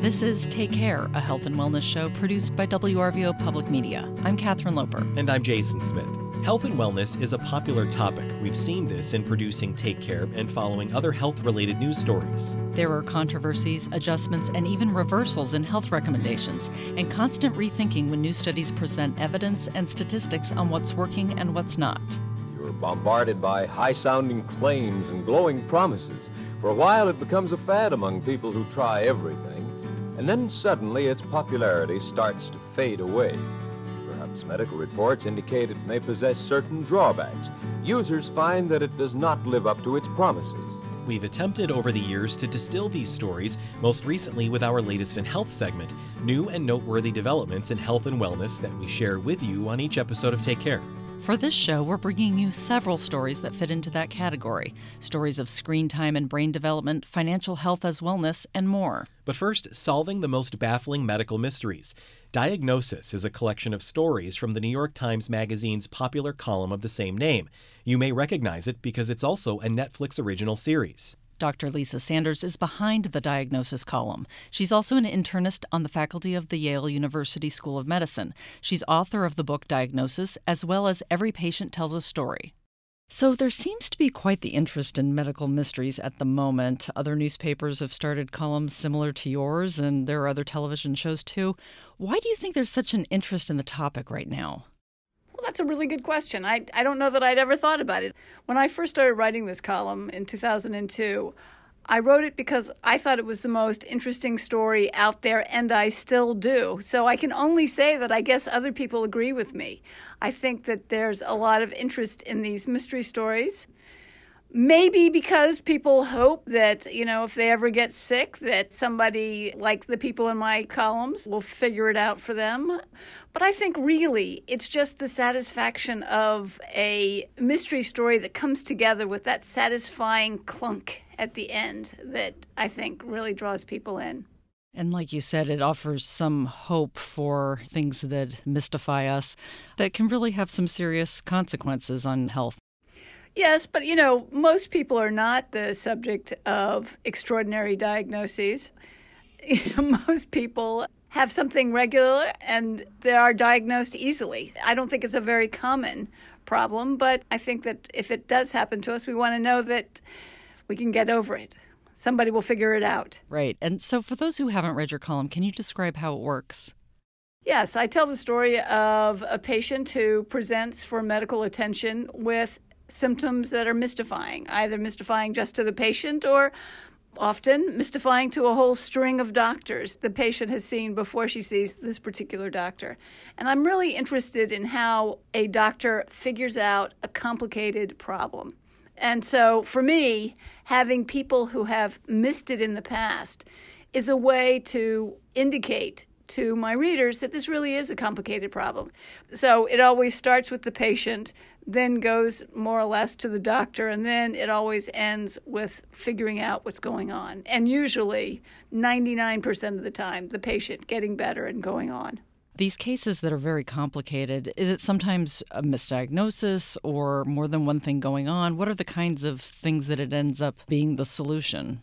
This is Take Care, a health and wellness show produced by WRVO Public Media. I'm Katherine Loper. And I'm Jason Smith. Health and wellness is a popular topic. We've seen this in producing Take Care and following other health related news stories. There are controversies, adjustments, and even reversals in health recommendations, and constant rethinking when new studies present evidence and statistics on what's working and what's not. You're bombarded by high sounding claims and glowing promises. For a while, it becomes a fad among people who try everything and then suddenly its popularity starts to fade away. Perhaps medical reports indicate it may possess certain drawbacks. Users find that it does not live up to its promises. We've attempted over the years to distill these stories, most recently with our latest in health segment, new and noteworthy developments in health and wellness that we share with you on each episode of Take Care. For this show, we're bringing you several stories that fit into that category stories of screen time and brain development, financial health as wellness, and more. But first, solving the most baffling medical mysteries. Diagnosis is a collection of stories from the New York Times Magazine's popular column of the same name. You may recognize it because it's also a Netflix original series. Dr. Lisa Sanders is behind the diagnosis column. She's also an internist on the faculty of the Yale University School of Medicine. She's author of the book Diagnosis, as well as Every Patient Tells a Story. So there seems to be quite the interest in medical mysteries at the moment. Other newspapers have started columns similar to yours, and there are other television shows too. Why do you think there's such an interest in the topic right now? That's a really good question. I, I don't know that I'd ever thought about it. When I first started writing this column in 2002, I wrote it because I thought it was the most interesting story out there, and I still do. So I can only say that I guess other people agree with me. I think that there's a lot of interest in these mystery stories. Maybe because people hope that, you know, if they ever get sick, that somebody like the people in my columns will figure it out for them. But I think really it's just the satisfaction of a mystery story that comes together with that satisfying clunk at the end that I think really draws people in. And like you said, it offers some hope for things that mystify us that can really have some serious consequences on health. Yes, but you know, most people are not the subject of extraordinary diagnoses. most people have something regular and they are diagnosed easily. I don't think it's a very common problem, but I think that if it does happen to us, we want to know that we can get over it. Somebody will figure it out. Right. And so, for those who haven't read your column, can you describe how it works? Yes, I tell the story of a patient who presents for medical attention with symptoms that are mystifying, either mystifying just to the patient or often mystifying to a whole string of doctors the patient has seen before she sees this particular doctor. And I'm really interested in how a doctor figures out a complicated problem. And so for me, having people who have missed it in the past is a way to indicate to my readers that this really is a complicated problem. So it always starts with the patient, then goes more or less to the doctor, and then it always ends with figuring out what's going on. And usually, 99% of the time, the patient getting better and going on. These cases that are very complicated, is it sometimes a misdiagnosis or more than one thing going on? What are the kinds of things that it ends up being the solution?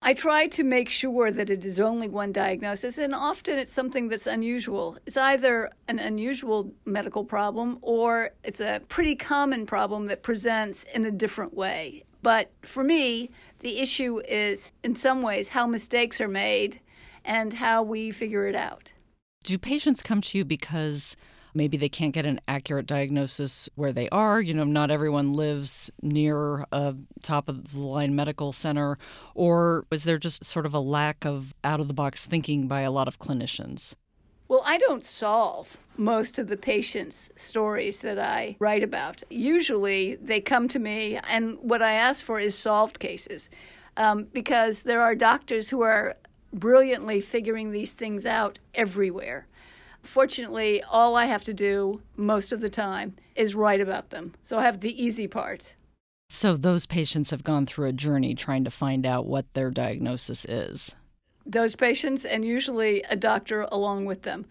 I try to make sure that it is only one diagnosis, and often it's something that's unusual. It's either an unusual medical problem or it's a pretty common problem that presents in a different way. But for me, the issue is, in some ways, how mistakes are made and how we figure it out. Do patients come to you because maybe they can't get an accurate diagnosis where they are. You know, not everyone lives near a top of the line medical center. Or is there just sort of a lack of out of the box thinking by a lot of clinicians? Well, I don't solve most of the patients' stories that I write about. Usually they come to me, and what I ask for is solved cases um, because there are doctors who are brilliantly figuring these things out everywhere. Fortunately, all I have to do most of the time is write about them. So I have the easy part. So those patients have gone through a journey trying to find out what their diagnosis is. Those patients, and usually a doctor along with them.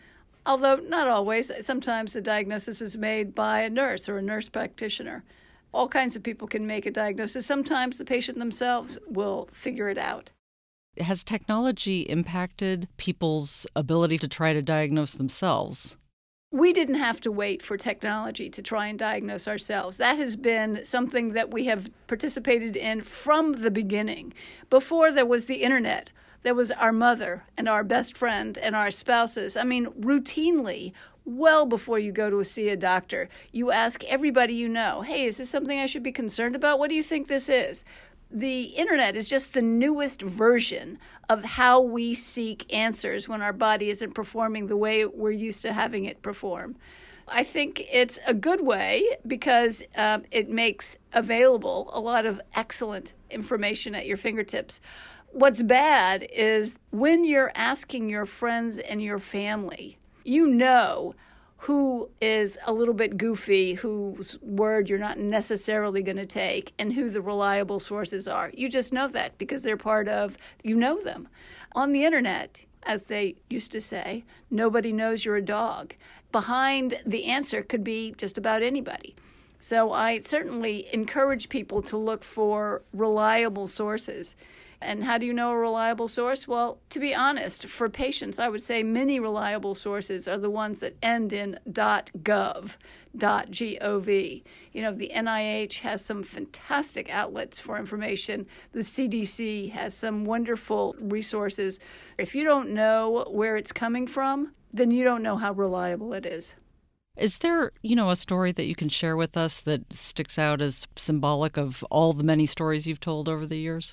Although not always, sometimes the diagnosis is made by a nurse or a nurse practitioner. All kinds of people can make a diagnosis. Sometimes the patient themselves will figure it out. Has technology impacted people's ability to try to diagnose themselves? We didn't have to wait for technology to try and diagnose ourselves. That has been something that we have participated in from the beginning. Before there was the internet, there was our mother and our best friend and our spouses. I mean, routinely, well before you go to see a doctor, you ask everybody you know, hey, is this something I should be concerned about? What do you think this is? The internet is just the newest version of how we seek answers when our body isn't performing the way we're used to having it perform. I think it's a good way because um, it makes available a lot of excellent information at your fingertips. What's bad is when you're asking your friends and your family, you know who is a little bit goofy, whose word you're not necessarily going to take, and who the reliable sources are. You just know that because they're part of, you know them. On the internet, as they used to say, nobody knows you're a dog. Behind the answer could be just about anybody. So I certainly encourage people to look for reliable sources. And how do you know a reliable source? Well, to be honest, for patients, I would say many reliable sources are the ones that end in .gov, .gov. You know, the NIH has some fantastic outlets for information. The CDC has some wonderful resources. If you don't know where it's coming from, then you don't know how reliable it is. Is there, you know, a story that you can share with us that sticks out as symbolic of all the many stories you've told over the years?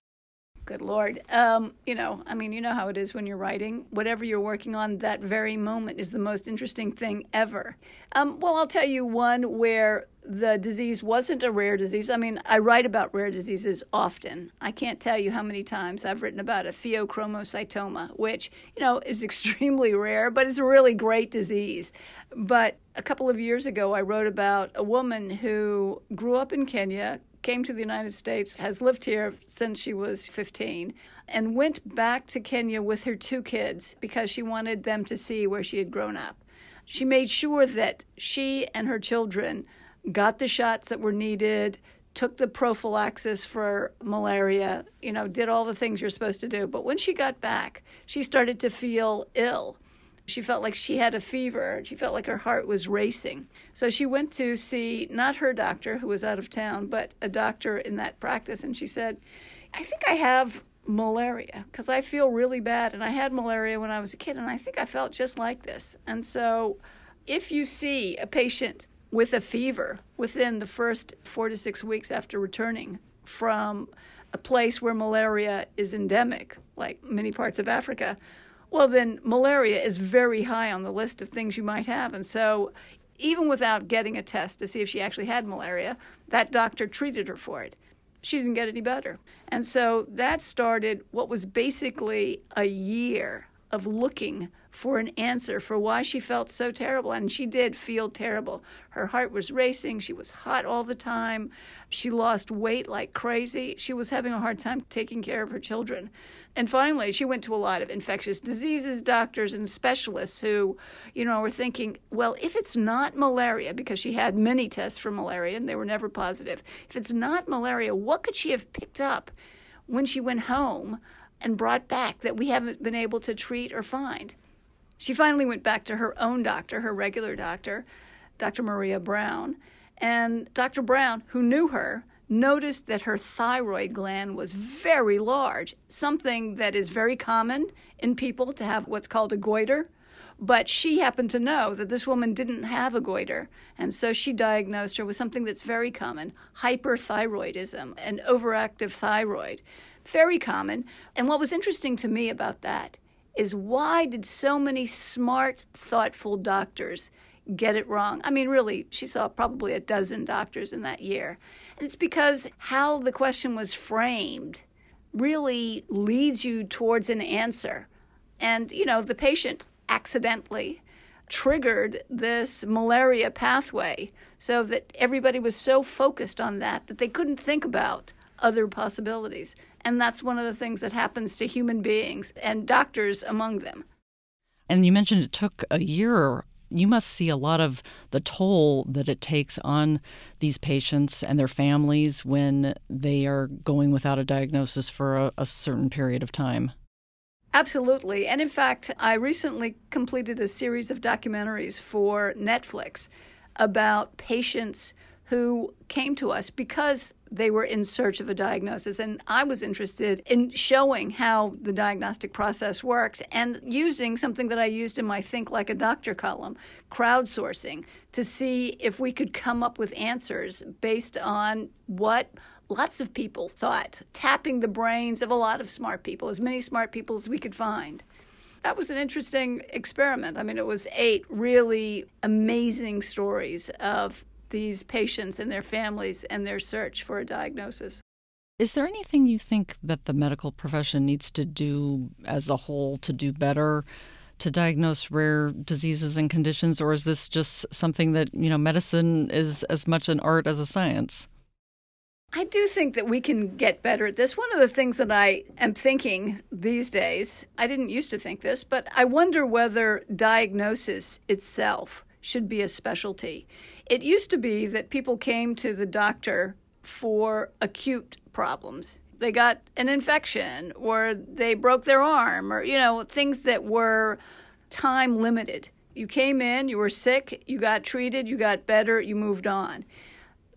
Good Lord. Um, you know, I mean, you know how it is when you're writing. Whatever you're working on, that very moment is the most interesting thing ever. Um, well, I'll tell you one where the disease wasn't a rare disease. I mean, I write about rare diseases often. I can't tell you how many times I've written about a pheochromocytoma, which, you know, is extremely rare, but it's a really great disease. But a couple of years ago, I wrote about a woman who grew up in Kenya, came to the United States, has lived here since she was 15, and went back to Kenya with her two kids because she wanted them to see where she had grown up. She made sure that she and her children got the shots that were needed, took the prophylaxis for malaria, you know, did all the things you're supposed to do. But when she got back, she started to feel ill. She felt like she had a fever. She felt like her heart was racing. So she went to see not her doctor, who was out of town, but a doctor in that practice. And she said, I think I have malaria because I feel really bad. And I had malaria when I was a kid, and I think I felt just like this. And so if you see a patient with a fever within the first four to six weeks after returning from a place where malaria is endemic, like many parts of Africa, well, then malaria is very high on the list of things you might have. And so, even without getting a test to see if she actually had malaria, that doctor treated her for it. She didn't get any better. And so that started what was basically a year of looking for an answer for why she felt so terrible. And she did feel terrible. Her heart was racing. She was hot all the time. She lost weight like crazy. She was having a hard time taking care of her children. And finally, she went to a lot of infectious diseases doctors and specialists who, you know, were thinking, well, if it's not malaria, because she had many tests for malaria and they were never positive, if it's not malaria, what could she have picked up when she went home and brought back that we haven't been able to treat or find? She finally went back to her own doctor, her regular doctor, Dr. Maria Brown. And Dr. Brown, who knew her, noticed that her thyroid gland was very large, something that is very common in people to have what's called a goiter. But she happened to know that this woman didn't have a goiter, and so she diagnosed her with something that's very common hyperthyroidism, an overactive thyroid. Very common. And what was interesting to me about that is why did so many smart, thoughtful doctors get it wrong? I mean, really, she saw probably a dozen doctors in that year. And it's because how the question was framed really leads you towards an answer. And, you know, the patient accidentally triggered this malaria pathway so that everybody was so focused on that that they couldn't think about other possibilities. And that's one of the things that happens to human beings and doctors among them. And you mentioned it took a year. You must see a lot of the toll that it takes on these patients and their families when they are going without a diagnosis for a, a certain period of time. Absolutely. And in fact, I recently completed a series of documentaries for Netflix about patients who came to us because they were in search of a diagnosis. And I was interested in showing how the diagnostic process worked and using something that I used in my Think Like a Doctor column, crowdsourcing, to see if we could come up with answers based on what lots of people thought, tapping the brains of a lot of smart people, as many smart people as we could find. That was an interesting experiment. I mean, it was eight really amazing stories of these patients and their families and their search for a diagnosis. Is there anything you think that the medical profession needs to do as a whole to do better to diagnose rare diseases and conditions, or is this just something that, you know, medicine is as much an art as a science? I do think that we can get better at this. One of the things that I am thinking these days, I didn't used to think this, but I wonder whether diagnosis itself should be a specialty. It used to be that people came to the doctor for acute problems. They got an infection or they broke their arm or, you know, things that were time limited. You came in, you were sick, you got treated, you got better, you moved on.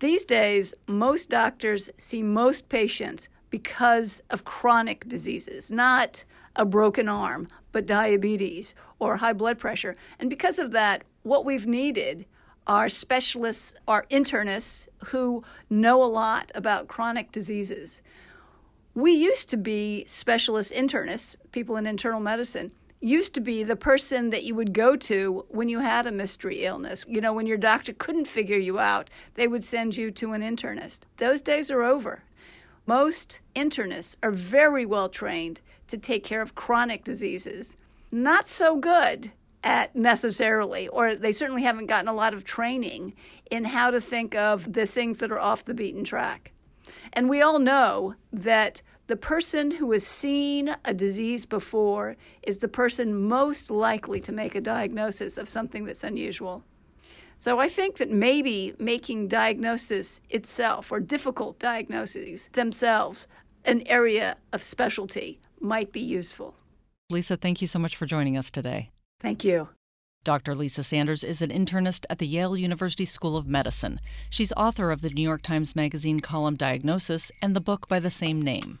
These days, most doctors see most patients because of chronic diseases, not a broken arm, but diabetes or high blood pressure. And because of that, what we've needed are specialists, are internists who know a lot about chronic diseases. We used to be specialist internists, people in internal medicine, used to be the person that you would go to when you had a mystery illness. You know, when your doctor couldn't figure you out, they would send you to an internist. Those days are over. Most internists are very well trained to take care of chronic diseases. Not so good at necessarily, or they certainly haven't gotten a lot of training in how to think of the things that are off the beaten track. And we all know that the person who has seen a disease before is the person most likely to make a diagnosis of something that's unusual. So I think that maybe making diagnosis itself or difficult diagnoses themselves an area of specialty might be useful. Lisa, thank you so much for joining us today. Thank you. Dr. Lisa Sanders is an internist at the Yale University School of Medicine. She's author of the New York Times Magazine column Diagnosis and the book by the same name.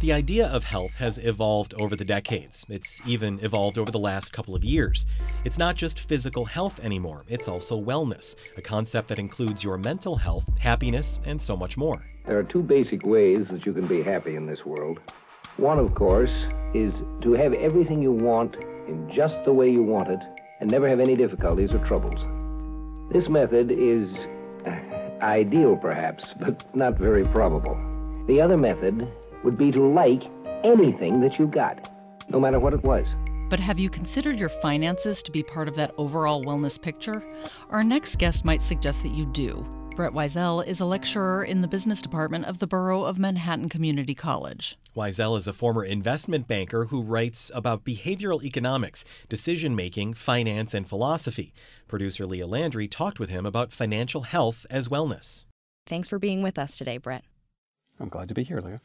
The idea of health has evolved over the decades. It's even evolved over the last couple of years. It's not just physical health anymore, it's also wellness, a concept that includes your mental health, happiness, and so much more. There are two basic ways that you can be happy in this world. One, of course, is to have everything you want in just the way you want it and never have any difficulties or troubles. This method is uh, ideal, perhaps, but not very probable. The other method would be to like anything that you got, no matter what it was. But have you considered your finances to be part of that overall wellness picture? Our next guest might suggest that you do. Brett Whysel is a lecturer in the business department of the Borough of Manhattan Community College. Whysel is a former investment banker who writes about behavioral economics, decision making, finance, and philosophy. Producer Leah Landry talked with him about financial health as wellness. Thanks for being with us today, Brett. I'm glad to be here, Leah.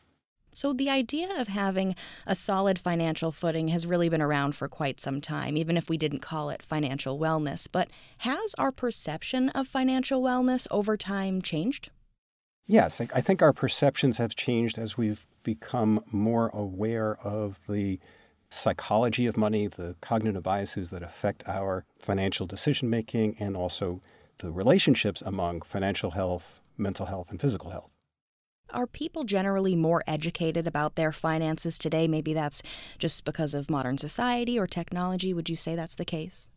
So, the idea of having a solid financial footing has really been around for quite some time, even if we didn't call it financial wellness. But has our perception of financial wellness over time changed? Yes, I think our perceptions have changed as we've become more aware of the psychology of money, the cognitive biases that affect our financial decision making, and also the relationships among financial health, mental health, and physical health. Are people generally more educated about their finances today? Maybe that's just because of modern society or technology. Would you say that's the case?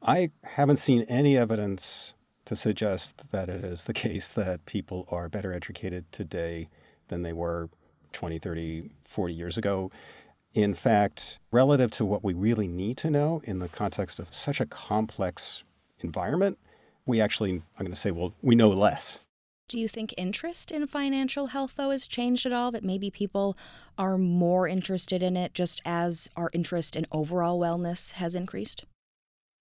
I haven't seen any evidence to suggest that it is the case that people are better educated today than they were 20, 30, 40 years ago. In fact, relative to what we really need to know in the context of such a complex environment, we actually, I'm going to say, well, we know less. Do you think interest in financial health, though, has changed at all? That maybe people are more interested in it just as our interest in overall wellness has increased?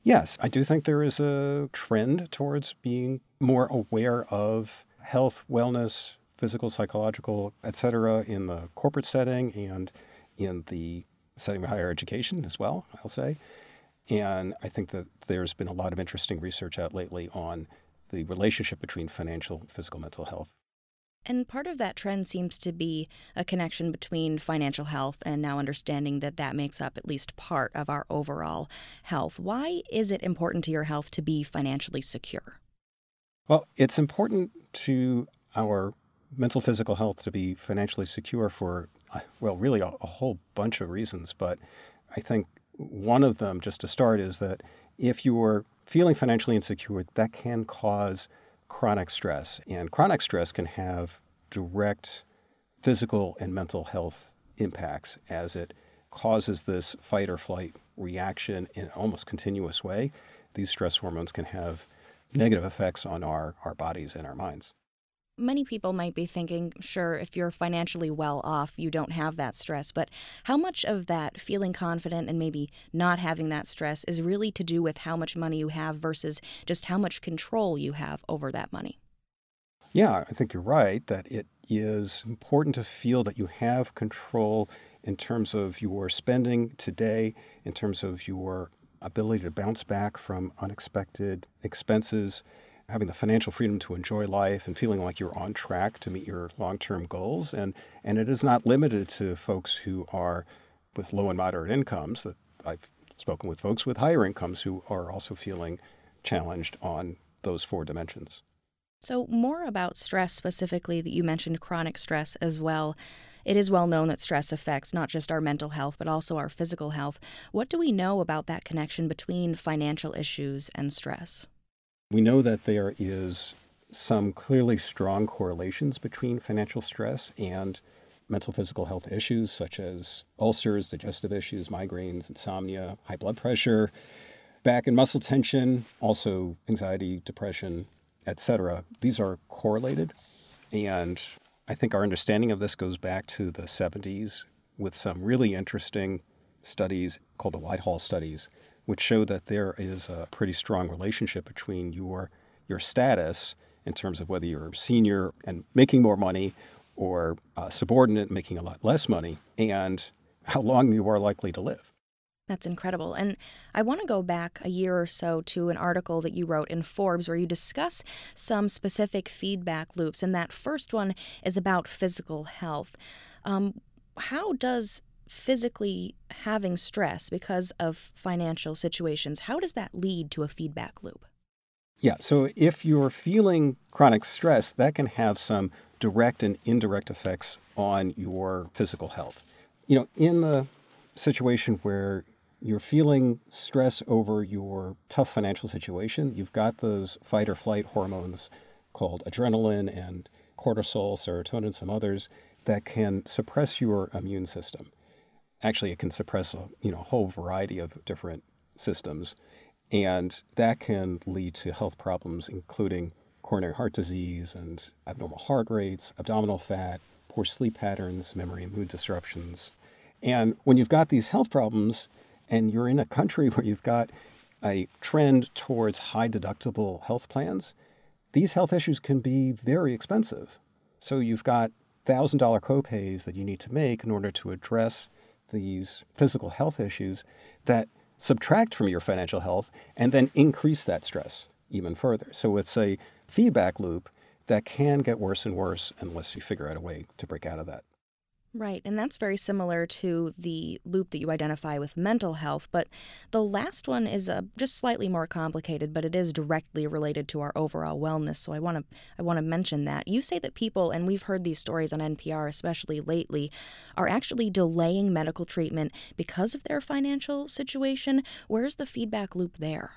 Yes, I do think there is a trend towards being more aware of health, wellness, physical, psychological, etc., in the corporate setting and in the setting of higher education as well, I'll say. And I think that there's been a lot of interesting research out lately on the relationship between financial, physical, mental health. And part of that trend seems to be a connection between financial health and now understanding that that makes up at least part of our overall health. Why is it important to your health to be financially secure? Well, it's important to our mental physical health to be financially secure for, well, really a, a whole bunch of reasons. But I think one of them, just to start, is that if you are feeling financially insecure, that can cause chronic stress. And chronic stress can have direct physical and mental health impacts as it causes this fight or flight reaction in almost continuous way. These stress hormones can have negative effects on our, our bodies and our minds many people might be thinking, sure, if you're financially well off, you don't have that stress. But how much of that feeling confident and maybe not having that stress is really to do with how much money you have versus just how much control you have over that money? Yeah, I think you're right that it is important to feel that you have control in terms of your spending today, in terms of your ability to bounce back from unexpected expenses having the financial freedom to enjoy life and feeling like you're on track to meet your long-term goals and and it is not limited to folks who are with low and moderate incomes that I've spoken with folks with higher incomes who are also feeling challenged on those four dimensions. So more about stress specifically that you mentioned chronic stress as well. It is well known that stress affects not just our mental health, but also our physical health. What do we know about that connection between financial issues and stress? We know that there is some clearly strong correlations between financial stress and mental physical health issues such as ulcers, digestive issues, migraines, insomnia, high blood pressure, back and muscle tension, also anxiety, depression, etc. These are correlated and I think our understanding of this goes back to the 70s with some really interesting studies called the Whitehall studies which show that there is a pretty strong relationship between your your status in terms of whether you're a senior and making more money or a subordinate making a lot less money and how long you are likely to live. That's incredible. And I want to go back a year or so to an article that you wrote in Forbes where you discuss some specific feedback loops. And that first one is about physical health. Um, how does physically having stress because of financial situations, how does that lead to a feedback loop? Yeah, so if you're feeling chronic stress, that can have some direct and indirect effects on your physical health. You know, in the situation where you're feeling stress over your tough financial situation, you've got those fight or flight hormones called adrenaline and cortisol, serotonin, some others that can suppress your immune system actually it can suppress a you know whole variety of different systems, and that can lead to health problems, including coronary heart disease and abnormal heart rates, abdominal fat, poor sleep patterns, memory and mood disruptions. And when you've got these health problems, and you're in a country where you've got a trend towards high deductible health plans, these health issues can be very expensive. So you've got $1,000 copays that you need to make in order to address these physical health issues that subtract from your financial health and then increase that stress even further. So it's a feedback loop that can get worse and worse unless you figure out a way to break out of that. Right, and that's very similar to the loop that you identify with mental health. But the last one is uh, just slightly more complicated, but it is directly related to our overall wellness. So I want to I want to mention that you say that people, and we've heard these stories on NPR, especially lately, are actually delaying medical treatment because of their financial situation. Where's the feedback loop there?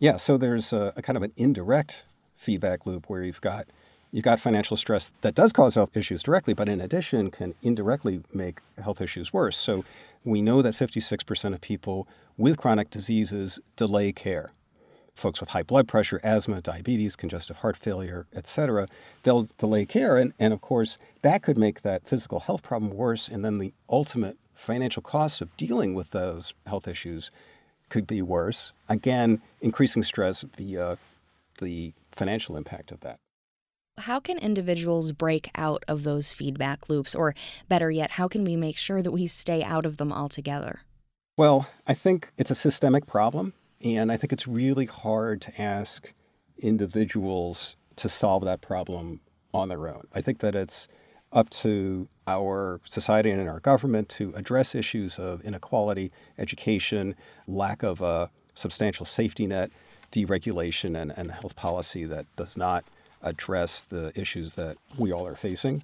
Yeah, so there's a, a kind of an indirect feedback loop where you've got you got financial stress that does cause health issues directly, but in addition can indirectly make health issues worse. So we know that 56% of people with chronic diseases delay care. Folks with high blood pressure, asthma, diabetes, congestive heart failure, etc., they'll delay care. And, and of course, that could make that physical health problem worse. And then the ultimate financial costs of dealing with those health issues could be worse. Again, increasing stress via the financial impact of that. How can individuals break out of those feedback loops? Or better yet, how can we make sure that we stay out of them altogether? Well, I think it's a systemic problem. And I think it's really hard to ask individuals to solve that problem on their own. I think that it's up to our society and our government to address issues of inequality, education, lack of a substantial safety net, deregulation, and, and health policy that does not address the issues that we all are facing.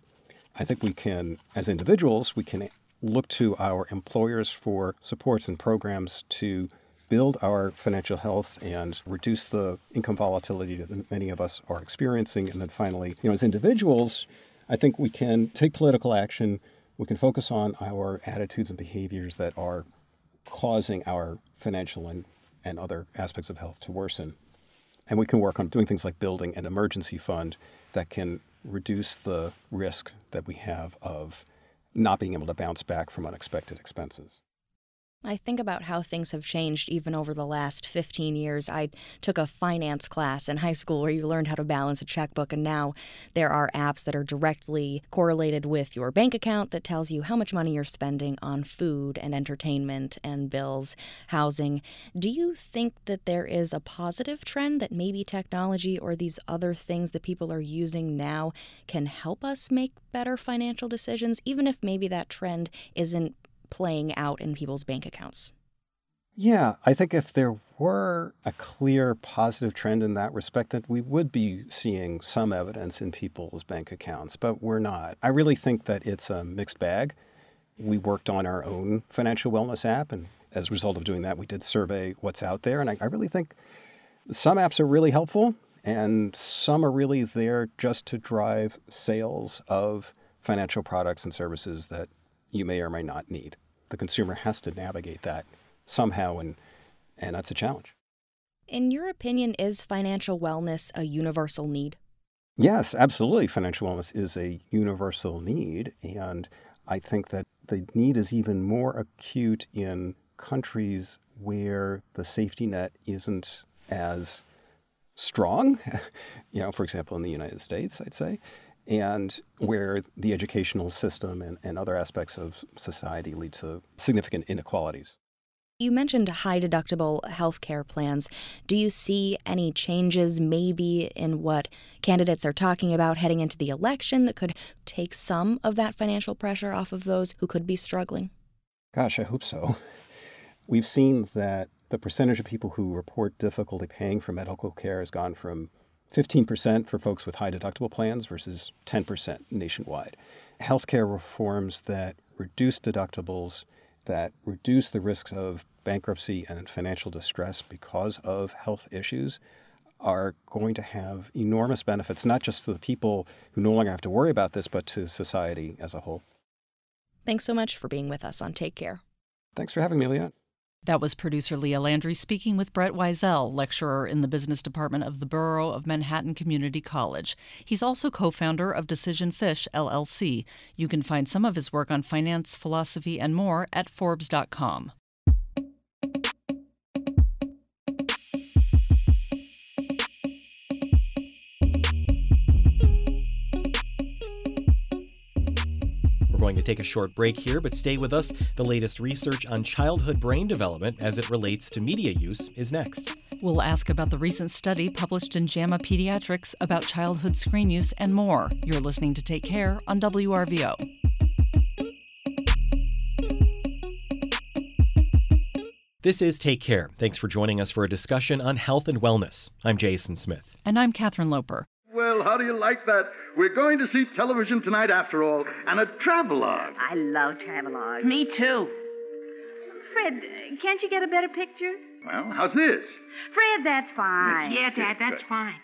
I think we can, as individuals, we can look to our employers for supports and programs to build our financial health and reduce the income volatility that many of us are experiencing. And then finally, you know, as individuals, I think we can take political action. We can focus on our attitudes and behaviors that are causing our financial and, and other aspects of health to worsen. And we can work on doing things like building an emergency fund that can reduce the risk that we have of not being able to bounce back from unexpected expenses. I think about how things have changed even over the last 15 years. I took a finance class in high school where you learned how to balance a checkbook, and now there are apps that are directly correlated with your bank account that tells you how much money you're spending on food and entertainment and bills, housing. Do you think that there is a positive trend that maybe technology or these other things that people are using now can help us make better financial decisions, even if maybe that trend isn't playing out in people's bank accounts? Yeah, I think if there were a clear positive trend in that respect, that we would be seeing some evidence in people's bank accounts, but we're not. I really think that it's a mixed bag. We worked on our own financial wellness app, and as a result of doing that, we did survey what's out there. And I, I really think some apps are really helpful, and some are really there just to drive sales of financial products and services that you may or may not need the consumer has to navigate that somehow, and, and that's a challenge. In your opinion, is financial wellness a universal need? Yes, absolutely. Financial wellness is a universal need. And I think that the need is even more acute in countries where the safety net isn't as strong. you know, for example, in the United States, I'd say and where the educational system and, and other aspects of society lead to significant inequalities. You mentioned high deductible health care plans. Do you see any changes, maybe, in what candidates are talking about heading into the election that could take some of that financial pressure off of those who could be struggling? Gosh, I hope so. We've seen that the percentage of people who report difficulty paying for medical care has gone from 15% for folks with high deductible plans versus 10% nationwide. Healthcare reforms that reduce deductibles, that reduce the risks of bankruptcy and financial distress because of health issues are going to have enormous benefits, not just to the people who no longer have to worry about this, but to society as a whole. Thanks so much for being with us on Take Care. Thanks for having me, Leah. That was producer Leah Landry speaking with Brett Whysel, lecturer in the business department of the Borough of Manhattan Community College. He's also co founder of Decision Fish, LLC. You can find some of his work on finance, philosophy, and more at Forbes.com. to take a short break here, but stay with us. The latest research on childhood brain development as it relates to media use is next. We'll ask about the recent study published in JAMA Pediatrics about childhood screen use and more. You're listening to Take Care on WRVO. This is Take Care. Thanks for joining us for a discussion on health and wellness. I'm Jason Smith. And I'm Katherine Loper. Well, how do you like that? We're going to see television tonight after all, and a travelogue. I love travelogue. Me too. Fred, can't you get a better picture? Well, how's this? Fred, that's fine. Yeah, Dad, that's fine.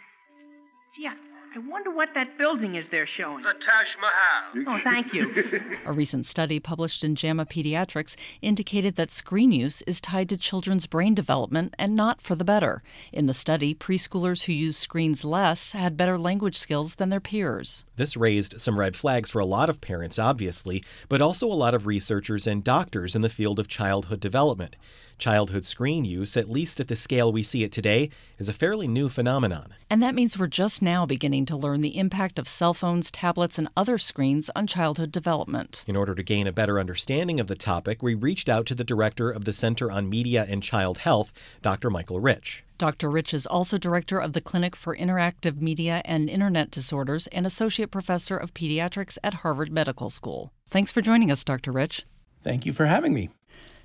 Gee, I wonder what that building is they're showing. The Taj Mahal. Oh, thank you. a recent study published in JAMA Pediatrics indicated that screen use is tied to children's brain development and not for the better. In the study, preschoolers who used screens less had better language skills than their peers. This raised some red flags for a lot of parents, obviously, but also a lot of researchers and doctors in the field of childhood development. Childhood screen use, at least at the scale we see it today, is a fairly new phenomenon. And that means we're just now beginning to learn the impact of cell phones, tablets, and other screens on childhood development. In order to gain a better understanding of the topic, we reached out to the director of the Center on Media and Child Health, Dr. Michael Rich. Dr. Rich is also director of the Clinic for Interactive Media and Internet Disorders and associate professor of pediatrics at Harvard Medical School. Thanks for joining us, Dr. Rich. Thank you for having me.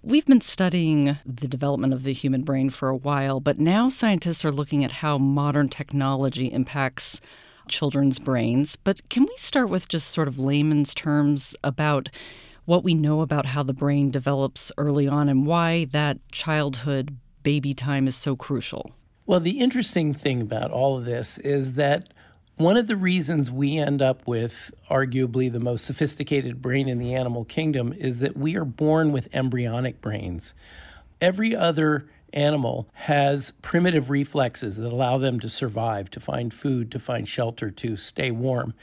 We've been studying the development of the human brain for a while, but now scientists are looking at how modern technology impacts children's brains. But can we start with just sort of layman's terms about what we know about how the brain develops early on and why that childhood baby time is so crucial? Well, the interesting thing about all of this is that one of the reasons we end up with arguably the most sophisticated brain in the animal kingdom is that we are born with embryonic brains. Every other animal has primitive reflexes that allow them to survive, to find food, to find shelter, to stay warm.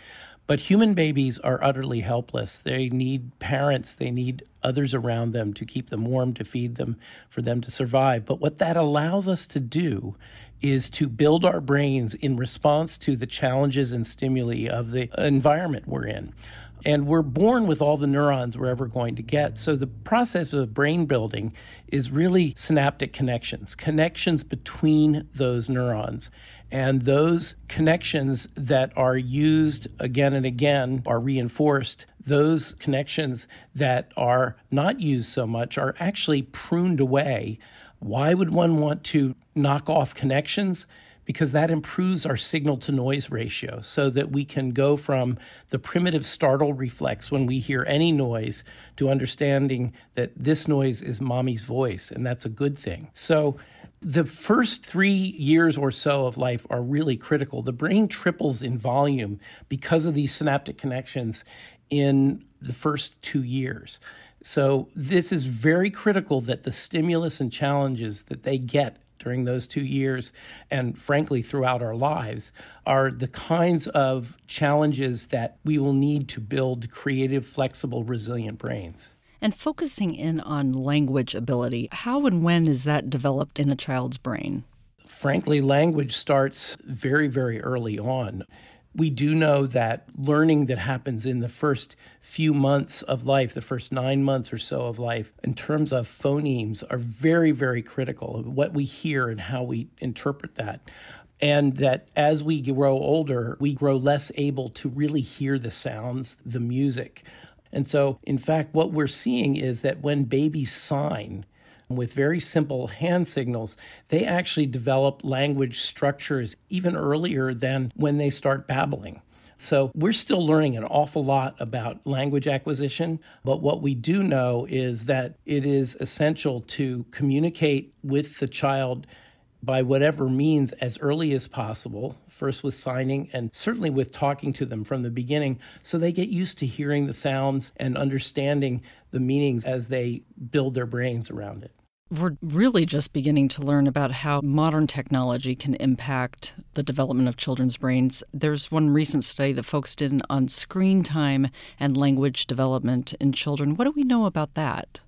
But human babies are utterly helpless. They need parents, they need others around them to keep them warm, to feed them, for them to survive. But what that allows us to do is to build our brains in response to the challenges and stimuli of the environment we're in. And we're born with all the neurons we're ever going to get. So the process of brain building is really synaptic connections, connections between those neurons. And those connections that are used again and again are reinforced. Those connections that are not used so much are actually pruned away. Why would one want to knock off connections? Because that improves our signal to noise ratio so that we can go from the primitive startle reflex when we hear any noise to understanding that this noise is mommy's voice, and that's a good thing. So, the first three years or so of life are really critical. The brain triples in volume because of these synaptic connections in the first two years. So, this is very critical that the stimulus and challenges that they get during those two years, and frankly, throughout our lives, are the kinds of challenges that we will need to build creative, flexible, resilient brains. And focusing in on language ability, how and when is that developed in a child's brain? Frankly, language starts very, very early on. We do know that learning that happens in the first few months of life, the first nine months or so of life, in terms of phonemes, are very, very critical. What we hear and how we interpret that. And that as we grow older, we grow less able to really hear the sounds, the music. And so, in fact, what we're seeing is that when babies sign, with very simple hand signals, they actually develop language structures even earlier than when they start babbling. So we're still learning an awful lot about language acquisition, but what we do know is that it is essential to communicate with the child by whatever means as early as possible, first with signing and certainly with talking to them from the beginning, so they get used to hearing the sounds and understanding the meanings as they build their brains around it. We're really just beginning to learn about how modern technology can impact the development of children's brains. There's one recent study that focused in on screen time and language development in children. What do we know about that?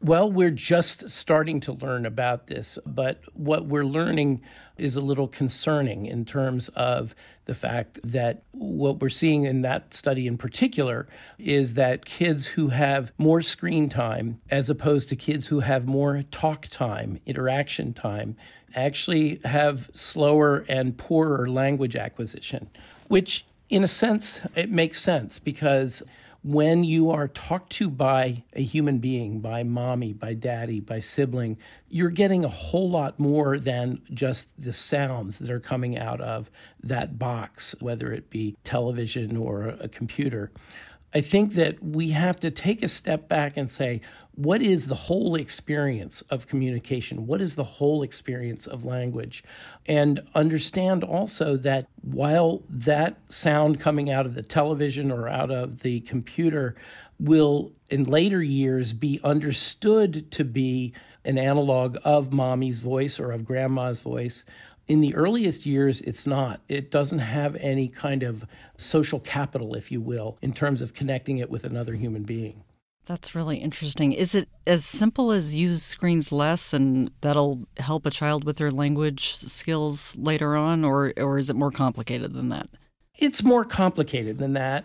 Well, we're just starting to learn about this, but what we're learning is a little concerning in terms of the fact that what we're seeing in that study in particular is that kids who have more screen time, as opposed to kids who have more talk time, interaction time, actually have slower and poorer language acquisition, which in a sense, it makes sense because when you are talked to by a human being, by mommy, by daddy, by sibling, you're getting a whole lot more than just the sounds that are coming out of that box, whether it be television or a computer. I think that we have to take a step back and say, what is the whole experience of communication? What is the whole experience of language? And understand also that while that sound coming out of the television or out of the computer will in later years be understood to be an analog of mommy's voice or of grandma's voice, In the earliest years, it's not. It doesn't have any kind of social capital, if you will, in terms of connecting it with another human being. That's really interesting. Is it as simple as use screens less and that'll help a child with their language skills later on, or, or is it more complicated than that? It's more complicated than that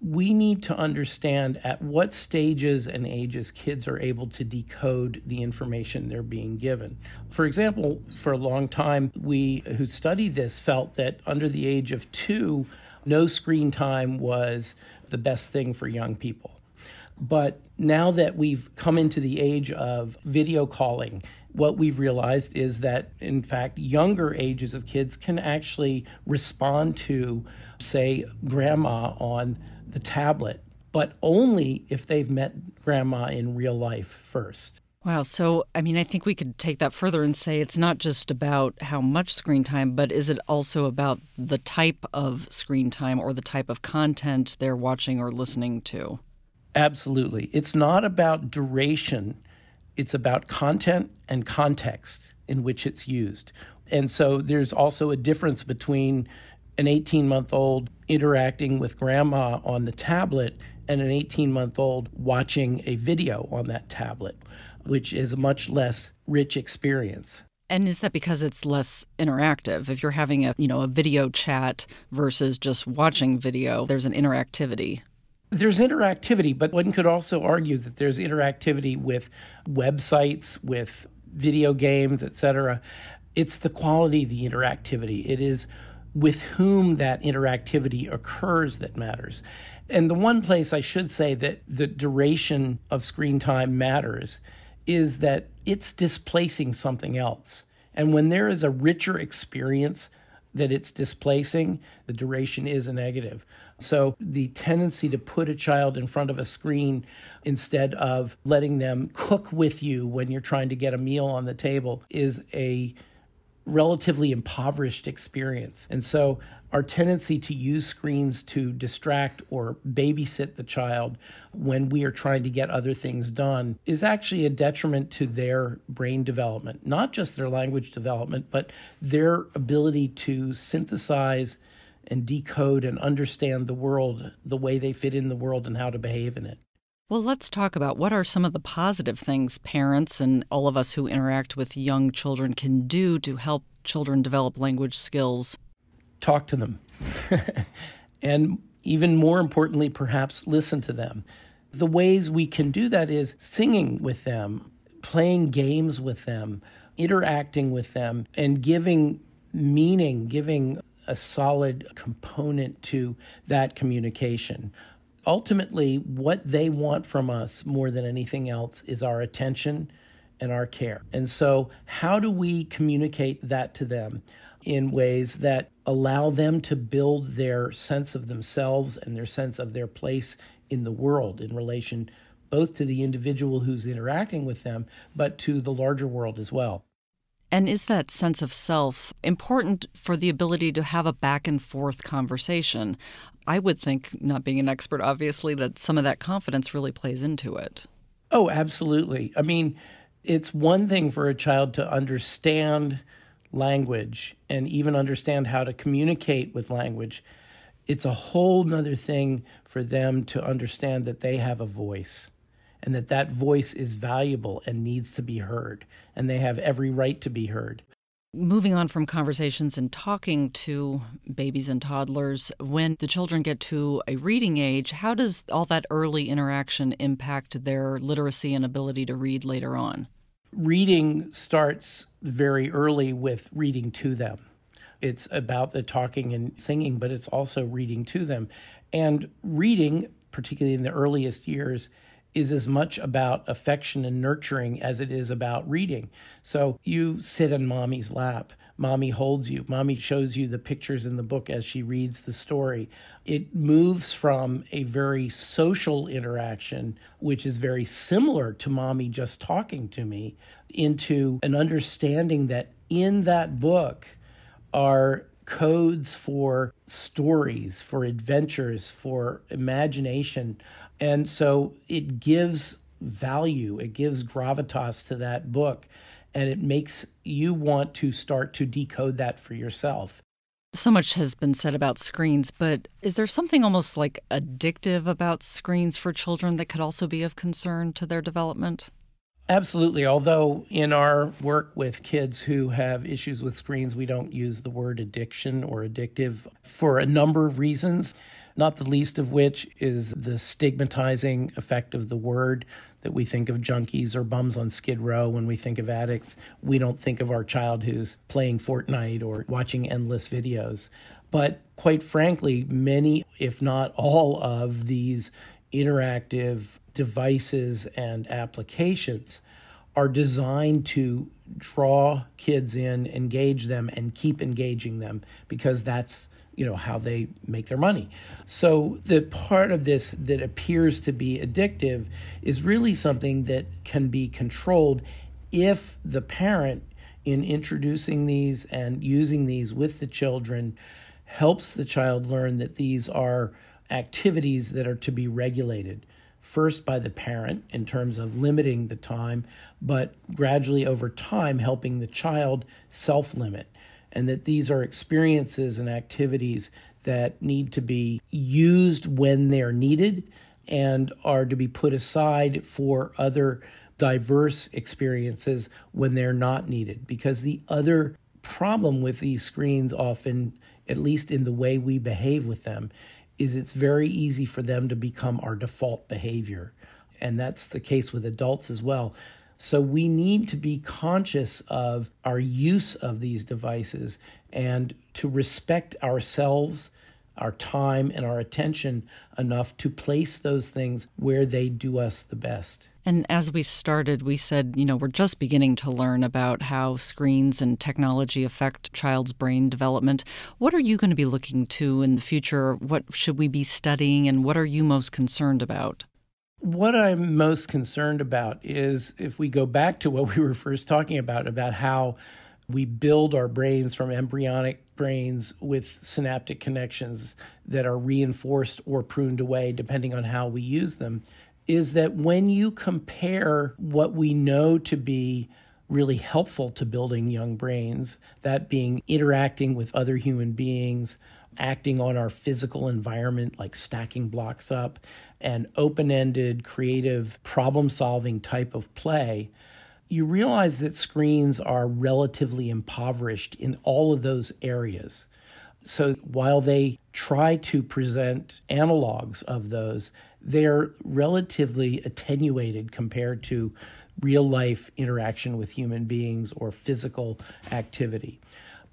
we need to understand at what stages and ages kids are able to decode the information they're being given. For example, for a long time, we who studied this felt that under the age of two, no screen time was the best thing for young people. But now that we've come into the age of video calling, what we've realized is that, in fact, younger ages of kids can actually respond to, say, grandma on the tablet, but only if they've met grandma in real life first. Wow. So, I mean, I think we could take that further and say it's not just about how much screen time, but is it also about the type of screen time or the type of content they're watching or listening to? Absolutely. It's not about duration, it's about content and context in which it's used. And so there's also a difference between an 18 month old interacting with grandma on the tablet and an 18 month old watching a video on that tablet, which is a much less rich experience. And is that because it's less interactive? If you're having a, you know, a video chat versus just watching video, there's an interactivity. There's interactivity, but one could also argue that there's interactivity with websites, with video games, etc. It's the quality of the interactivity. It is with whom that interactivity occurs that matters. And the one place I should say that the duration of screen time matters is that it's displacing something else. And when there is a richer experience that it's displacing, the duration is a negative. So the tendency to put a child in front of a screen instead of letting them cook with you when you're trying to get a meal on the table is a relatively impoverished experience. And so our tendency to use screens to distract or babysit the child when we are trying to get other things done is actually a detriment to their brain development, not just their language development, but their ability to synthesize and decode and understand the world the way they fit in the world and how to behave in it. Well, let's talk about what are some of the positive things parents and all of us who interact with young children can do to help children develop language skills. Talk to them. and even more importantly, perhaps listen to them. The ways we can do that is singing with them, playing games with them, interacting with them, and giving meaning, giving a solid component to that communication ultimately, what they want from us more than anything else is our attention and our care. And so, how do we communicate that to them in ways that allow them to build their sense of themselves and their sense of their place in the world in relation both to the individual who's interacting with them, but to the larger world as well? And is that sense of self important for the ability to have a back and forth conversation? I would think, not being an expert, obviously, that some of that confidence really plays into it. Oh, absolutely. I mean, it's one thing for a child to understand language and even understand how to communicate with language. It's a whole nother thing for them to understand that they have a voice and that that voice is valuable and needs to be heard, and they have every right to be heard. Moving on from conversations and talking to babies and toddlers, when the children get to a reading age, how does all that early interaction impact their literacy and ability to read later on? Reading starts very early with reading to them. It's about the talking and singing, but it's also reading to them. And reading, particularly in the earliest years, is as much about affection and nurturing as it is about reading. So you sit in mommy's lap. Mommy holds you. Mommy shows you the pictures in the book as she reads the story. It moves from a very social interaction, which is very similar to mommy just talking to me, into an understanding that in that book are codes for stories, for adventures, for imagination and so it gives value, it gives gravitas to that book. and it makes you want to start to decode that for yourself. So much has been said about screens, but is there something almost like addictive about screens for children that could also be of concern to their development? Absolutely. Although in our work with kids who have issues with screens, we don't use the word addiction or addictive for a number of reasons, not the least of which is the stigmatizing effect of the word that we think of junkies or bums on skid row when we think of addicts. We don't think of our child who's playing Fortnite or watching endless videos. But quite frankly, many, if not all, of these interactive devices and applications are designed to draw kids in, engage them, and keep engaging them because that's you know how they make their money. So the part of this that appears to be addictive is really something that can be controlled if the parent in introducing these and using these with the children helps the child learn that these are activities that are to be regulated first by the parent in terms of limiting the time, but gradually over time helping the child self limit and that these are experiences and activities that need to be used when they're needed and are to be put aside for other diverse experiences when they're not needed. Because the other problem with these screens, often, at least in the way we behave with them, is it's very easy for them to become our default behavior. And that's the case with adults as well. So we need to be conscious of our use of these devices and to respect ourselves, our time, and our attention enough to place those things where they do us the best. And as we started, we said, you know, we're just beginning to learn about how screens and technology affect child's brain development. What are you going to be looking to in the future? What should we be studying, and what are you most concerned about? What I'm most concerned about is if we go back to what we were first talking about, about how we build our brains from embryonic brains with synaptic connections that are reinforced or pruned away depending on how we use them, is that when you compare what we know to be really helpful to building young brains, that being interacting with other human beings, acting on our physical environment, like stacking blocks up, and open ended, creative, problem solving type of play, you realize that screens are relatively impoverished in all of those areas. So while they try to present analogs of those, they're relatively attenuated compared to real life interaction with human beings or physical activity.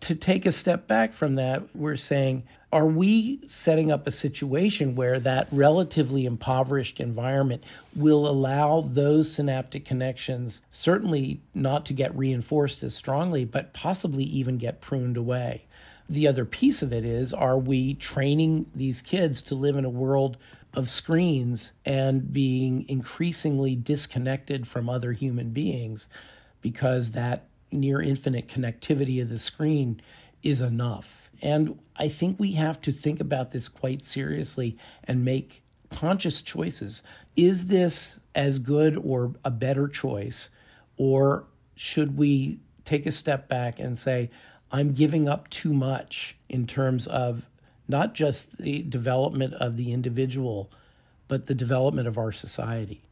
To take a step back from that, we're saying, are we setting up a situation where that relatively impoverished environment will allow those synaptic connections certainly not to get reinforced as strongly, but possibly even get pruned away? The other piece of it is, are we training these kids to live in a world of screens and being increasingly disconnected from other human beings because that near infinite connectivity of the screen is enough. And I think we have to think about this quite seriously and make conscious choices. Is this as good or a better choice? Or should we take a step back and say, I'm giving up too much in terms of not just the development of the individual, but the development of our society?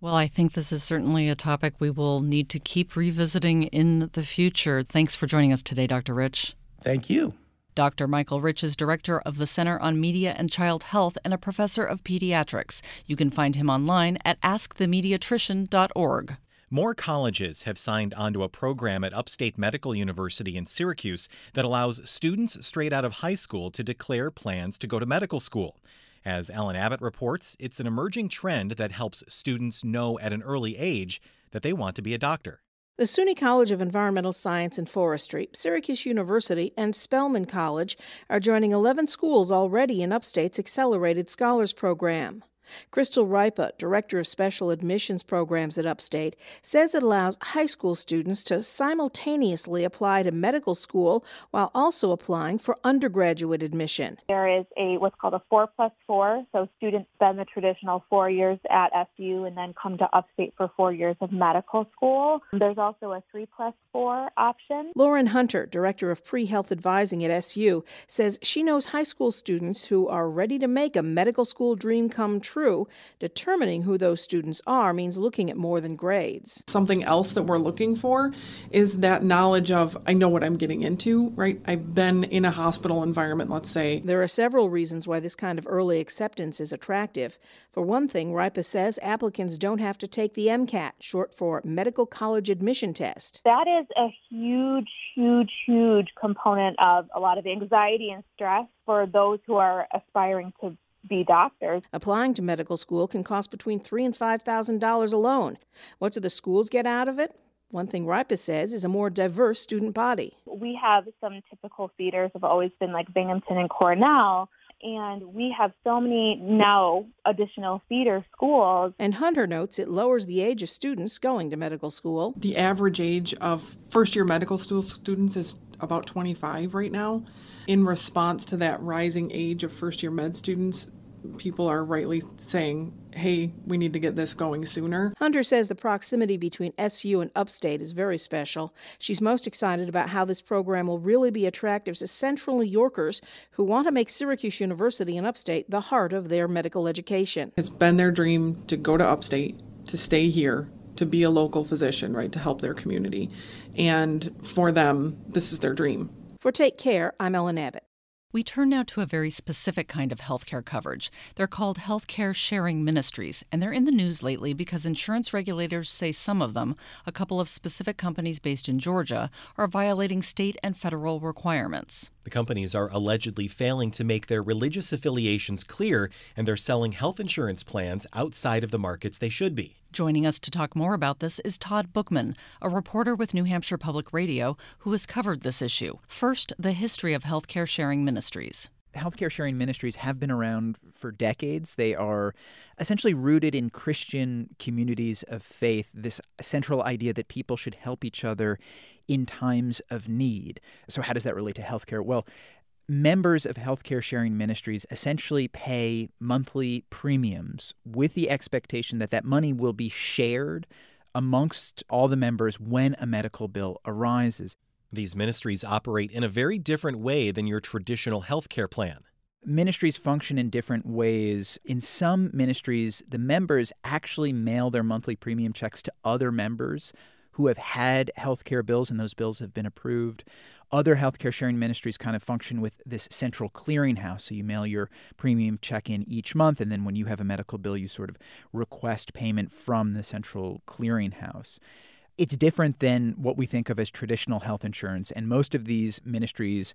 Well, I think this is certainly a topic we will need to keep revisiting in the future. Thanks for joining us today, Dr. Rich. Thank you. Dr. Michael Rich is director of the Center on Media and Child Health and a professor of pediatrics. You can find him online at askthemediatrician.org. More colleges have signed onto a program at Upstate Medical University in Syracuse that allows students straight out of high school to declare plans to go to medical school. As Ellen Abbott reports, it's an emerging trend that helps students know at an early age that they want to be a doctor. The SUNY College of Environmental Science and Forestry, Syracuse University, and Spelman College are joining 11 schools already in Upstate's Accelerated Scholars Program. Crystal Ripa, Director of Special Admissions Programs at Upstate, says it allows high school students to simultaneously apply to medical school while also applying for undergraduate admission. There is a what's called a 4 plus 4, so students spend the traditional 4 years at SU and then come to Upstate for 4 years of medical school. There's also a 3 plus 4 option. Lauren Hunter, Director of Pre-Health Advising at SU, says she knows high school students who are ready to make a medical school dream come true. Determining who those students are means looking at more than grades. Something else that we're looking for is that knowledge of I know what I'm getting into, right? I've been in a hospital environment, let's say. There are several reasons why this kind of early acceptance is attractive. For one thing, Ripa says applicants don't have to take the MCAT, short for Medical College Admission Test. That is a huge, huge, huge component of a lot of anxiety and stress for those who are aspiring to be doctors. Applying to medical school can cost between three and five thousand dollars alone. What do the schools get out of it? One thing Ripa says is a more diverse student body. We have some typical feeders have always been like Binghamton and Cornell, and we have so many now additional feeder schools. And Hunter notes it lowers the age of students going to medical school. The average age of first year medical school students is about 25 right now. In response to that rising age of first year med students, people are rightly saying, hey, we need to get this going sooner. Hunter says the proximity between SU and Upstate is very special. She's most excited about how this program will really be attractive to Central New Yorkers who want to make Syracuse University and Upstate the heart of their medical education. It's been their dream to go to Upstate, to stay here, to be a local physician, right, to help their community. And for them, this is their dream. For Take Care, I'm Ellen Abbott. We turn now to a very specific kind of healthcare coverage. They're called healthcare sharing ministries, and they're in the news lately because insurance regulators say some of them, a couple of specific companies based in Georgia, are violating state and federal requirements. The companies are allegedly failing to make their religious affiliations clear, and they're selling health insurance plans outside of the markets they should be. Joining us to talk more about this is Todd Bookman, a reporter with New Hampshire Public Radio who has covered this issue. First, the history of healthcare sharing ministries. Healthcare sharing ministries have been around for decades. They are essentially rooted in Christian communities of faith, this central idea that people should help each other in times of need. So, how does that relate to healthcare? Well, members of healthcare sharing ministries essentially pay monthly premiums with the expectation that that money will be shared amongst all the members when a medical bill arises. These ministries operate in a very different way than your traditional healthcare plan. Ministries function in different ways. In some ministries, the members actually mail their monthly premium checks to other members who have had healthcare bills and those bills have been approved. Other healthcare sharing ministries kind of function with this central clearinghouse. So you mail your premium check in each month, and then when you have a medical bill, you sort of request payment from the central clearinghouse. It's different than what we think of as traditional health insurance, and most of these ministries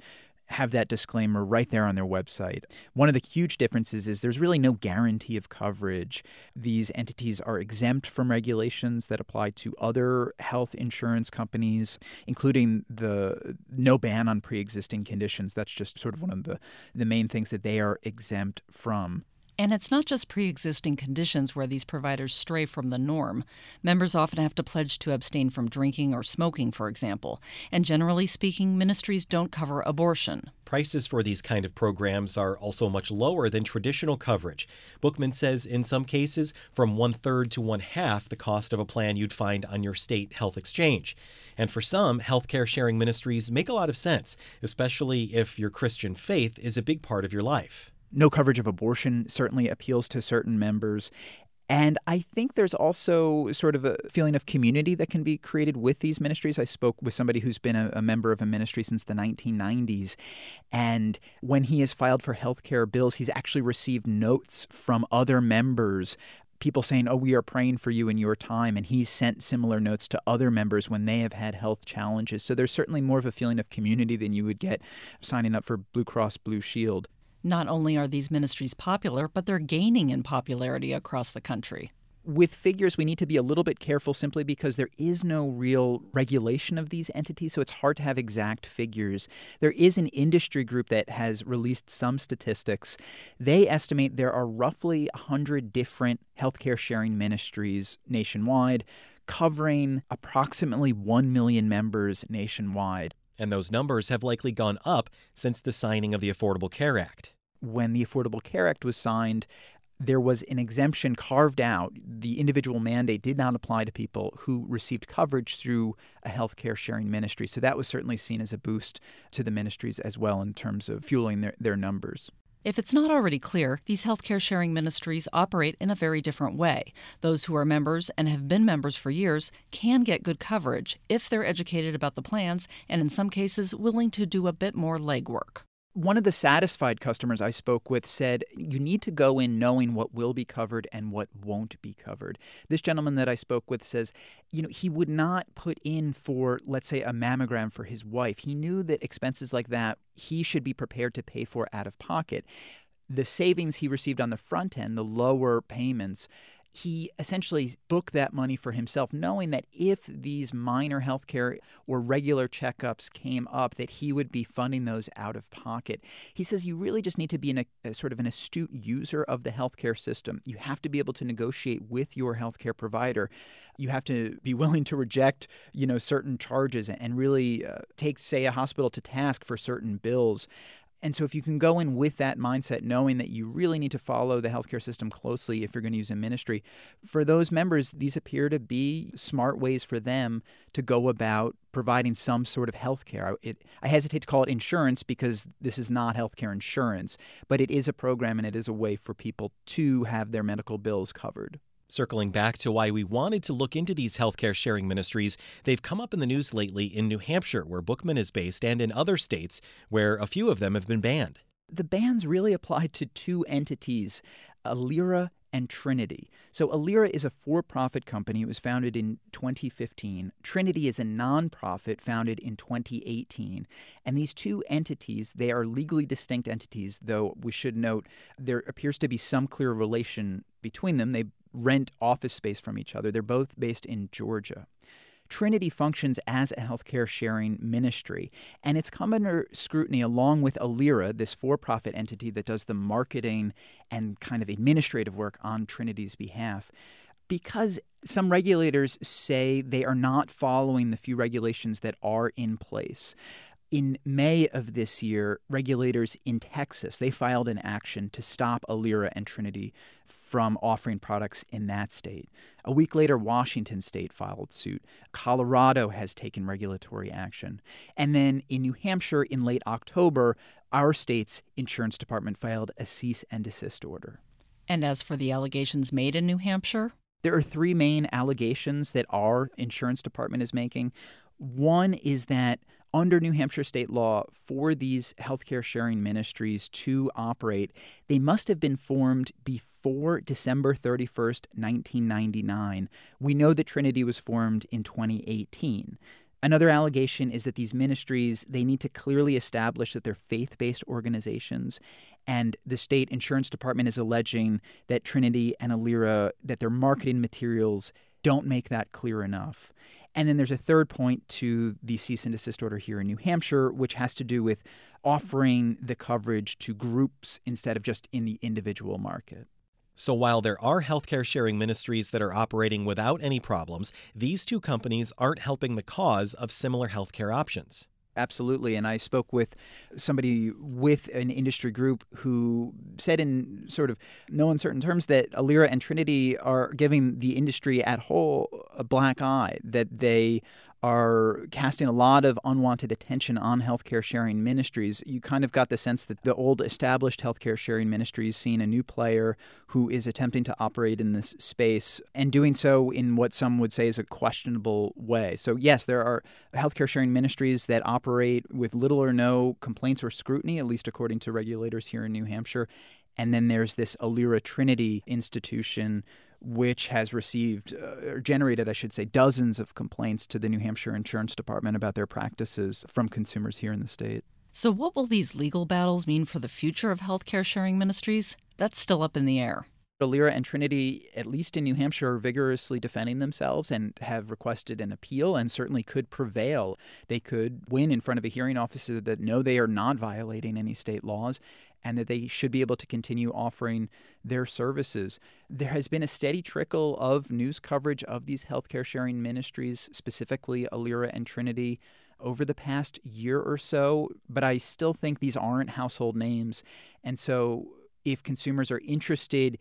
have that disclaimer right there on their website. One of the huge differences is there's really no guarantee of coverage. These entities are exempt from regulations that apply to other health insurance companies, including the no ban on pre existing conditions. That's just sort of one of the, the main things that they are exempt from. And it's not just pre existing conditions where these providers stray from the norm. Members often have to pledge to abstain from drinking or smoking, for example. And generally speaking, ministries don't cover abortion. Prices for these kind of programs are also much lower than traditional coverage. Bookman says in some cases, from one third to one half the cost of a plan you'd find on your state health exchange. And for some, healthcare sharing ministries make a lot of sense, especially if your Christian faith is a big part of your life no coverage of abortion certainly appeals to certain members. And I think there's also sort of a feeling of community that can be created with these ministries. I spoke with somebody who's been a, a, member of a ministry since the 1990s. And when he has filed for health care bills, he's actually received notes from other members. People saying, Oh, we are praying for you in your time. And he's sent similar notes to other members when they have had health challenges. So there's certainly more of a feeling of community than you would get signing up for Blue Cross Blue Shield. Not only are these ministries popular, but they're gaining in popularity across the country. with figures, we need to be a little bit careful simply because there is no real regulation of these entities, so it's hard to have exact figures. There is an industry group that has released some statistics. They estimate there are roughly 100 different healthcare sharing ministries nationwide, covering approximately 1 million members nationwide. And those numbers have likely gone up since the signing of the Affordable Care Act. When the Affordable Care Act was signed, there was an exemption carved out. The individual mandate did not apply to people who received coverage through a healthcare sharing ministry. So that was certainly seen as a boost to the ministries as well in terms of fueling their, their numbers. If it's not already clear, these healthcare sharing ministries operate in a very different way. Those who are members and have been members for years can get good coverage if they're educated about the plans and, in some cases, willing to do a bit more legwork. One of the satisfied customers I spoke with said you need to go in knowing what will be covered and what won't be covered. This gentleman that I spoke with says, you know, he would not put in for, let's say, a mammogram for his wife. He knew that expenses like that he should be prepared to pay for out of pocket. The savings he received on the front end, the lower payments, he essentially booked that money for himself, knowing that if these minor healthcare or regular checkups came up, that he would be funding those out of pocket. He says you really just need to be a sort of an astute user of the healthcare system. You have to be able to negotiate with your healthcare provider. You have to be willing to reject, you know, certain charges and really uh, take, say, a hospital to task for certain bills. And so, if you can go in with that mindset, knowing that you really need to follow the healthcare system closely if you're going to use a ministry, for those members, these appear to be smart ways for them to go about providing some sort of health care. I hesitate to call it insurance because this is not healthcare insurance, but it is a program and it is a way for people to have their medical bills covered. Circling back to why we wanted to look into these healthcare sharing ministries, they've come up in the news lately in New Hampshire, where Bookman is based, and in other states where a few of them have been banned. The bans really apply to two entities, Aliera and Trinity. So, Aliera is a for profit company. It was founded in 2015. Trinity is a nonprofit founded in 2018. And these two entities, they are legally distinct entities, though we should note there appears to be some clear relation between them. They rent office space from each other. They're both based in Georgia. Trinity functions as a healthcare sharing ministry, and it's come under scrutiny along with Aliera, this for profit entity that does the marketing and kind of administrative work on Trinity's behalf. Because some regulators say they are not following the few regulations that are in place. In May of this year, regulators in Texas, they filed an action to stop Aliera and Trinity from offering products in that state. A week later, Washington state filed suit. Colorado has taken regulatory action. And then in New Hampshire in late October, our state's insurance department filed a cease and desist order. And as for the allegations made in New Hampshire? There are three main allegations that our insurance department is making. One is that under New Hampshire state law, for these healthcare sharing ministries to operate, they must have been formed before December 31st, 1999. We know that Trinity was formed in 2018. Another allegation is that these ministries they need to clearly establish that they're faith-based organizations and the state insurance department is alleging that Trinity and Aliera that their marketing materials don't make that clear enough. And then there's a third point to the cease and desist order here in New Hampshire, which has to do with offering the coverage to groups instead of just in the individual market. So while there are healthcare sharing ministries that are operating without any problems, these two companies aren't helping the cause of similar healthcare options. Absolutely. And I spoke with somebody with an industry group who said, in sort of no uncertain terms, that Aliera and Trinity are giving the industry at whole a black eye, that they are casting a lot of unwanted attention on healthcare sharing ministries. You kind of got the sense that the old established healthcare sharing ministries seeing a new player who is attempting to operate in this space and doing so in what some would say is a questionable way. So, yes, there are healthcare sharing ministries that operate with little or no complaints or scrutiny, at least according to regulators here in New Hampshire. And then there's this Aliera Trinity institution which has received uh, or generated, I should say, dozens of complaints to the New Hampshire Insurance Department about their practices from consumers here in the state. So, what will these legal battles mean for the future of healthcare sharing ministries? That's still up in the air. Aliera and Trinity, at least in New Hampshire, are vigorously defending themselves and have requested an appeal and certainly could prevail. They could win in front of a hearing officer that know they are not violating any state laws and that they should be able to continue offering their services. There has been a steady trickle of news coverage of these healthcare sharing ministries, specifically Aliera and Trinity, over the past year or so, but I still think these aren't household names. And so if consumers are interested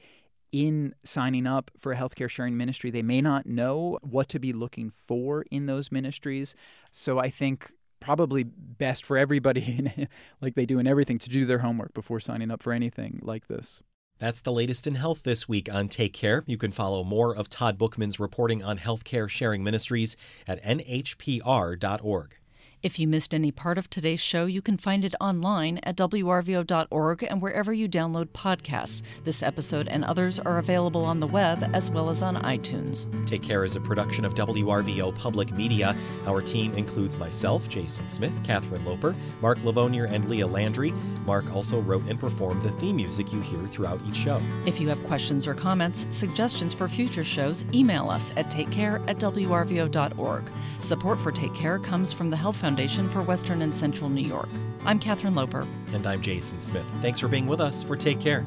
in signing up for a healthcare sharing ministry, they may not know what to be looking for in those ministries. So I think probably best for everybody, like they do in everything, to do their homework before signing up for anything like this. That's the latest in health this week on Take Care. You can follow more of Todd Bookman's reporting on healthcare sharing ministries at nhpr.org. If you missed any part of today's show, you can find it online at wrvo.org and wherever you download podcasts. This episode and others are available on the web as well as on iTunes. Take Care is a production of WRVO Public Media. Our team includes myself, Jason Smith, Catherine Loper, Mark Lavonier, and Leah Landry. Mark also wrote and performed the theme music you hear throughout each show. If you have questions or comments, suggestions for future shows, email us at takecare at wrvo.org. Support for Take Care comes from the Health Foundation for Western and Central New York. I'm Catherine Loper. And I'm Jason Smith. Thanks for being with us for Take Care.